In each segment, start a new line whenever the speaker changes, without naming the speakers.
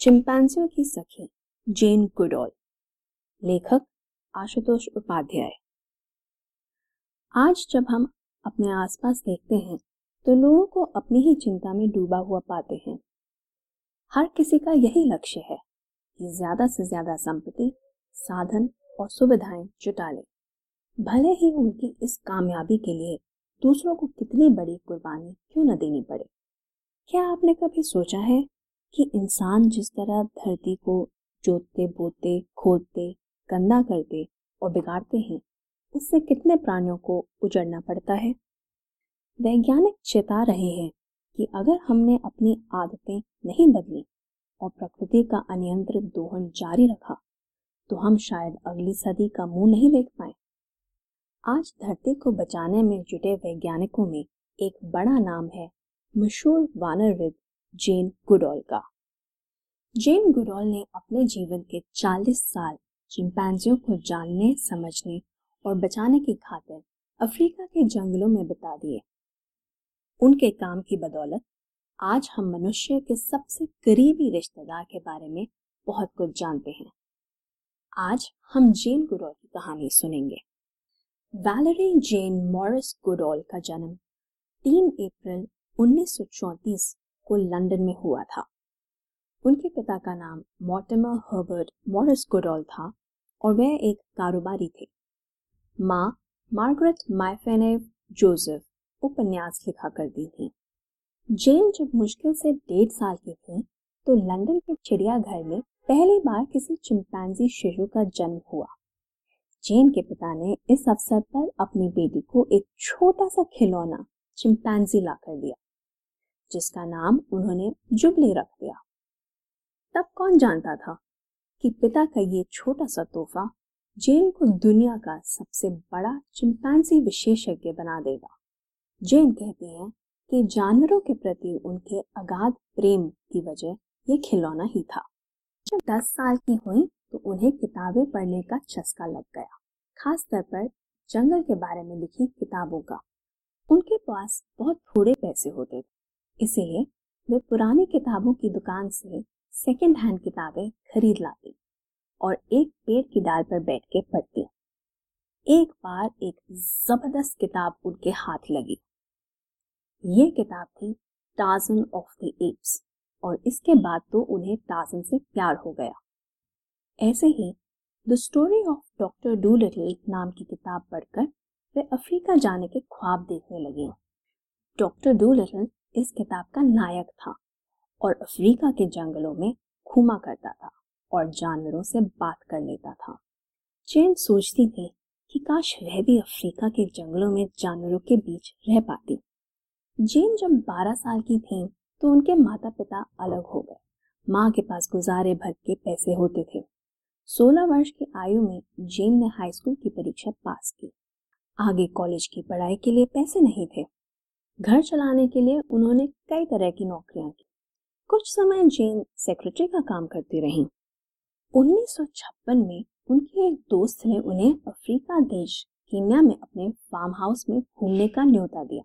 चिंपैंजियों की सखी Jane Goodall लेखक आशुतोष उपाध्याय आज जब हम अपने आसपास देखते हैं तो लोगों को अपनी ही चिंता में डूबा हुआ पाते हैं हर किसी का यही लक्ष्य है कि ज़्यादा से ज़्यादा संपत्ति साधन और सुविधाएँ जुटा ले भले ही उनकी इस कामयाबी के लिए दूसरों को कितनी बड़ी कुर्बानी क्यों न देनी पड़े क्या आपने कभी सोचा है कि इंसान जिस तरह धरती को जोतते, बोते, खोदते, गंदा करते और बिगाड़ते हैं, उससे कितने प्राणियों को उजड़ना पड़ता है? वैज्ञानिक चेता रहे हैं कि अगर हमने अपनी आदतें नहीं बदली और प्रकृति का अनियंत्रित दोहन जारी रखा तो हम शायद अगली सदी का मुँह नहीं देख पाए। आज धरती को बचाने में जुटे वैज्ञानिकों में एक बड़ा नाम है मशहूर वानरविद जेन गुडॉल का। जेन गुडॉल ने अपने जीवन के 40 साल चिंपैंजियों को जानने, समझने और बचाने की खातिर अफ्रीका के जंगलों में बिता दिए। उनके काम की बदौलत आज हम मनुष्य के सबसे करीबी रिश्तेदार के बारे में बहुत कुछ जानते हैं। आज हम जेन गुडॉल की कहानी सुनेंगे। वैलरी जेन मॉरिस गुडॉल का जन्म 3 अप्रैल 1934 को लंदन में हुआ था। उनके पिता का नाम मॉटिमर हर्बर्ट मॉरिस गोडॉल था और वह एक कारोबारी थे। माँ मार्गरेट माइफेनेव जोसेफ उपन्यास लिखा करती थी। जेन जब मुश्किल से डेढ़ साल की थी तो लंदन के चिड़ियाघर में पहली बार किसी चिंपैंजी शिशु का जन्म हुआ। जेन के पिता ने इस अवसर पर अपनी बेटी को एक छोटा सा खिलौना चिंपैंजी ला कर दिया। जिसका नाम उन्होंने जुबली रख दिया। तब कौन जानता था कि पिता का ये छोटा सा तोहफा जेन को दुनिया का सबसे बड़ा चिंपैंजी विशेषज्ञ बना देगा। जेन कहते हैं कि जानवरों के प्रति उनके अगाध प्रेम की वजह ये खिलौना ही था। जब दस साल की हुई तो उन्हें किताबें पढ़ने का चस्का लग गया। खास तौर पर जंगल के बारे में लिखी किताबों का। उनके पास बहुत थोड़े पैसे होते थे। इसीलिए वे पुरानी किताबों की दुकान से सेकेंड हैंड किताबें खरीद लाती और एक पेड़ की डाल पर बैठ के पढ़ती। एक बार एक ज़बरदस्त किताब उनके हाथ लगी। ये किताब थी टाजन ऑफ़ द एप्स और इसके बाद तो उन्हें टाजन से प्यार हो गया। ऐसे ही the story of Doctor Dolittle नाम की किताब पढ़कर वे अफ्रीका जाने के ख्वाब देखने लगी। डॉक्टर डू लिटिल इस किताब का नायक था और अफ्रीका के जंगलों में घूमा करता था और जानवरों से बात कर लेता था। चैन सोचती थी कि काश वह भी अफ्रीका के जंगलों में जानवरों के बीच रह पाती। जेन जब 12 साल की थी तो उनके माता पिता अलग हो गए। माँ के पास गुजारे भर के पैसे होते थे। 16 वर्ष की आयु में जेन ने हाई स्कूल की परीक्षा पास की। आगे कॉलेज की पढ़ाई के लिए पैसे नहीं थे। घर चलाने के लिए उन्होंने कई तरह की नौकरियाँ की। कुछ समय जेन सेक्रेटरी का काम करती रही। 1956 में उनके एक दोस्त ने उन्हें अफ्रीका देश, कीनिया में अपने फार्म हाउस में घूमने का न्योता दिया।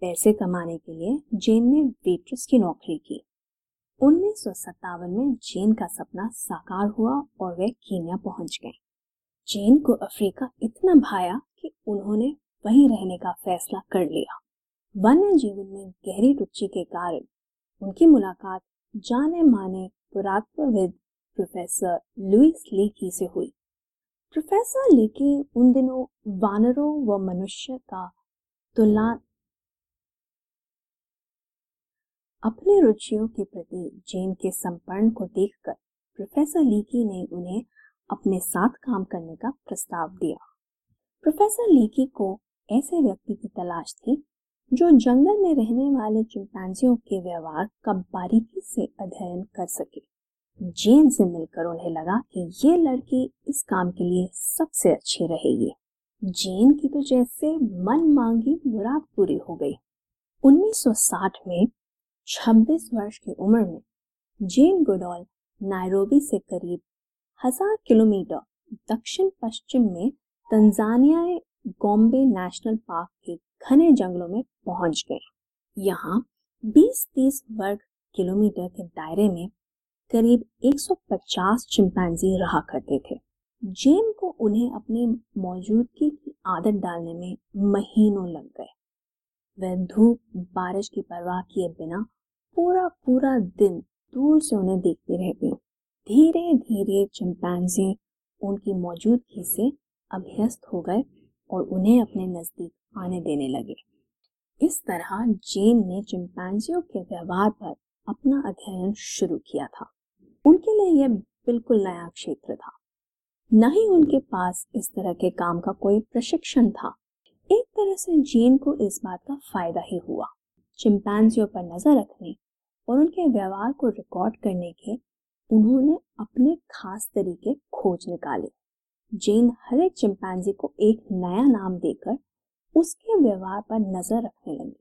पैसे कमाने के लिए जेन ने वेट्रेस की नौकरी की। उन्नीस सौ सत्तावन में जेन का सपना साकार हुआ और वे कीनिया पहुँच गए जेन को अफ्रीका इतना भाया कि उन्होंने वहीं रहने का फैसला कर लिया। वन्य जीवन में गहरी रुचि के कारण उनकी मुलाकात जाने माने पुरातत्वविद प्रोफेसर लुइस लीकी से हुई। प्रोफेसर लीकी उन दिनों वानरों व मनुष्य का तुलना अपनी रुचियों के प्रति जेन के संपर्न को देखकर प्रोफेसर लीकी ने उन्हें अपने साथ काम करने का प्रस्ताव दिया। प्रोफेसर लीकी को ऐसे व्यक्ति की तलाश थी जो जंगल में रहने वाले चिंपैंजियों के व्यवहार का बारीकी से अध्ययन कर सके। जेन से मिलकर उन्हें लगा कि ये लड़की इस काम के लिए सबसे अच्छी रहेगी। जेन की तो जैसे मन मांगी मुराद पूरी हो गई। 1960 में 26 वर्ष की उम्र में जेन गुडॉल नायरोबी से करीब हज़ार किलोमीटर दक्षिण पश्चिम में तंजानिया गोम्बे नेशनल पार्क के घने जंगलों में पहुँच गए यहाँ 20-30 वर्ग किलोमीटर के दायरे में करीब 150 चिंपैंजी रहा करते थे। जेन को उन्हें अपनी मौजूदगी की आदत डालने में महीनों लग गए। वह धूप, बारिश की परवाह किए बिना पूरा पूरा दिन दूर से उन्हें देखती रहती। धीरे धीरे चिंपैंजी उनकी मौजूदगी से अभ्यस्त हो गए और उन्हें अपने नज़दीक आने देने लगे। इस तरह जेन ने चिंपैंजियों के व्यवहार पर अपना अध्ययन शुरू किया था। उनके लिए यह बिल्कुल नया क्षेत्र था। न ही उनके पास इस तरह के काम का कोई प्रशिक्षण था। एक तरह से जेन को इस बात का फ़ायदा ही हुआ। चिंपैंजियों पर नज़र रखने और उनके व्यवहार को रिकॉर्ड करने के उन्होंने अपने खास तरीके खोज निकाले। जेन हर एक चिंपैंजी को एक नया नाम देकर उसके व्यवहार पर नज़र रखने लगी।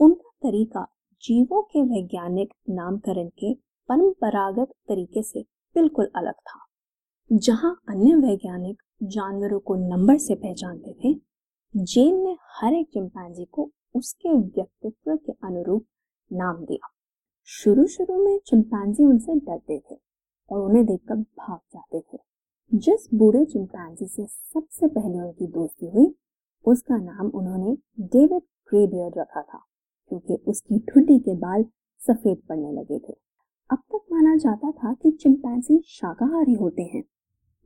उनका तरीका जीवों के वैज्ञानिक नामकरण के परंपरागत तरीके से बिल्कुल अलग था। जहाँ अन्य वैज्ञानिक जानवरों को नंबर से पहचानते थे, जेन ने हर एक चिंपैंजी को उसके व्यक्तित्व के अनुरूप नाम दिया। शुरू शुरू में चिंपैंजी उनसे डरते थे और उन्हें देखकर भाग जाते थे। जिस बूढ़े चिंपैंजी से सबसे पहले उनकी दोस्ती हुई उसका नाम उन्होंने डेविड ग्रेबियर्ड रखा था, क्योंकि उसकी ठुड्डी के बाल सफ़ेद पड़ने लगे थे। अब तक माना जाता था कि चिंपैंजी शाकाहारी होते हैं,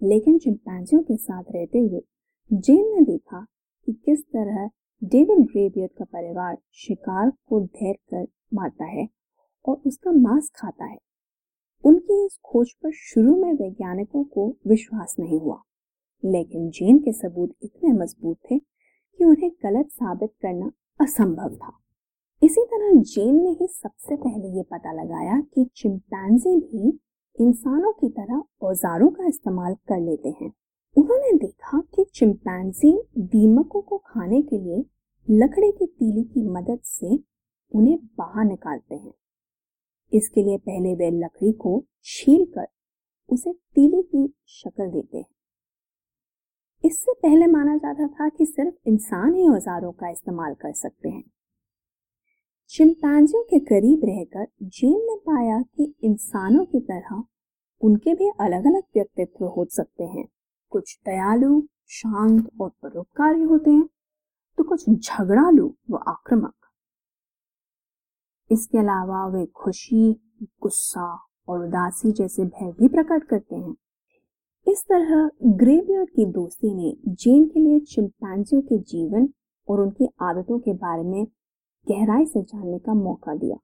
लेकिन चिंपैंजियों के साथ रहते हुए जेन ने देखा कि किस तरह डेविड ग्रेबियर्ड का परिवार शिकार को धैर कर मारता है और उसका मांस खाता है। उनकी इस खोज पर शुरू में वैज्ञानिकों को विश्वास नहीं हुआ, लेकिन जेन के सबूत इतने मज़बूत थे कि उन्हें गलत साबित करना असंभव था। इसी तरह जेन ने ही सबसे पहले ये पता लगाया कि चिंपैंजी भी इंसानों की तरह औजारों का इस्तेमाल कर लेते हैं। उन्होंने देखा कि चिंपैंजी दीमकों को खाने के लिए लकड़ी की तीली की मदद से उन्हें बाहर निकालते हैं। इसके लिए पहले वे लकड़ी को छील कर उसे तीली की शक्ल देते हैं। इससे पहले माना जाता था कि सिर्फ़ इंसान ही औजारों का इस्तेमाल कर सकते हैं। चिंपैंजियों के करीब रहकर जेन ने पाया कि इंसानों की तरह उनके भी अलग अलग व्यक्तित्व हो सकते हैं। कुछ दयालु, शांत और परोपकारी होते हैं तो कुछ झगड़ालू व आक्रामक। इसके अलावा वे खुशी, गुस्सा और उदासी जैसे भय भी प्रकट करते हैं। इस तरह ग्रेवियर्ड की दोस्ती ने जेन के लिए चिंपैंजियों के जीवन और उनकी आदतों के बारे में गहराई से जानने का मौका दिया।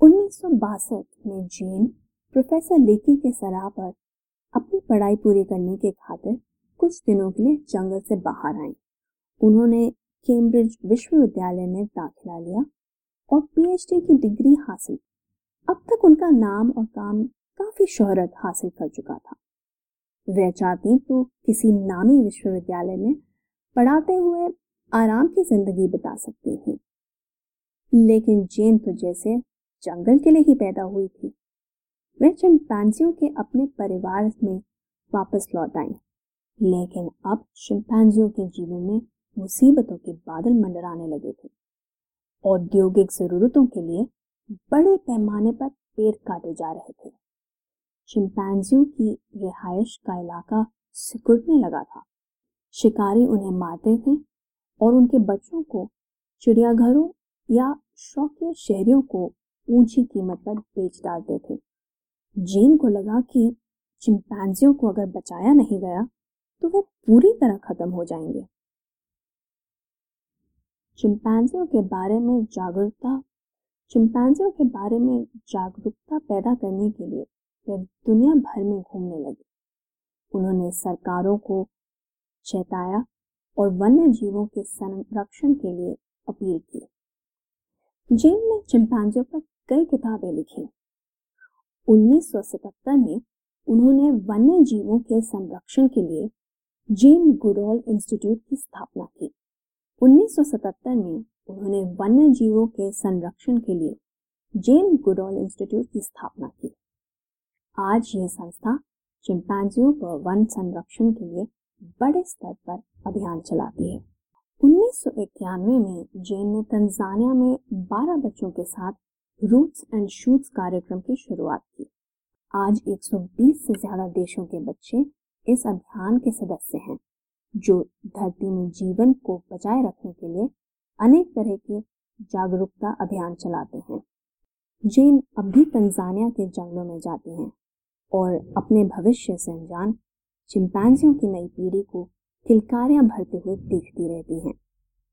उन्नीस सौ बासठ में जेन प्रोफेसर लेकी के सलाह पर अपनी पढ़ाई पूरी करने के खातिर कुछ दिनों के लिए जंगल से बाहर आई। उन्होंने कैम्ब्रिज विश्वविद्यालय में दाखिला लिया और पीएचडी की डिग्री हासिल। अब तक उनका नाम और काम काफ़ी शोहरत हासिल कर चुका था। वह चाहती तो किसी नामी विश्वविद्यालय में पढ़ाते हुए आराम की ज़िंदगी बिता सकती थी। लेकिन जेन तो जैसे जंगल के लिए ही पैदा हुई थी। वह चिंपैंजियों के अपने परिवार में वापस लौट आई। लेकिन अब चिंपैंजियों के जीवन में मुसीबतों के बादल मंडराने लगे थे। औद्योगिक जरूरतों के लिए बड़े पैमाने पर पेड़ काटे जा रहे थे। चिंपैंजियों की रिहायश का इलाका सिकुड़ने लगा था। शिकारी उन्हें मारते थे और उनके बच्चों को चिड़ियाघरों या शौकिया शहरियों को ऊँची कीमत पर बेच डालते थे। जेन को लगा कि चिंपैंजियों को अगर बचाया नहीं गया तो वे पूरी तरह खत्म हो जाएँगे। चिंपैंजियों के बारे में जागरूकता चिंपैंजियों के बारे में जागरूकता पैदा करने के लिए वे दुनिया भर में घूमने लगे। उन्होंने सरकारों को चेताया और वन्य जीवों के संरक्षण के लिए अपील की। जेन ने चिंपैंजियों पर कई किताबें लिखी। 1977 में उन्होंने वन्य जीवों के संरक्षण के लिए जेन गुडॉल इंस्टीट्यूट की स्थापना की। 1977 में उन्होंने वन्य जीवों के संरक्षण के लिए जेन गुडॉल इंस्टीट्यूट की स्थापना की। आज यह संस्था चिंपैंजियों पर वन संरक्षण के लिए बड़े स्तर पर अभियान चलाती है। उन्नीस सौ इक्यानवे में जेन ने तंजानिया में 12 बच्चों के साथ रूट्स एंड शूट्स कार्यक्रम की शुरुआत की। आज 120 से ज़्यादा देशों के बच्चे इस अभियान के सदस्य हैं, जो धरती में जीवन को बचाए रखने के लिए अनेक तरह के जागरूकता अभियान चलाते हैं। जेन अब भी तंजानिया के जंगलों में जाती हैं। और अपने भविष्य से अनजान चिंपैंजियों की नई पीढ़ी को किलकारियाँ भरते हुए देखती रहती हैं।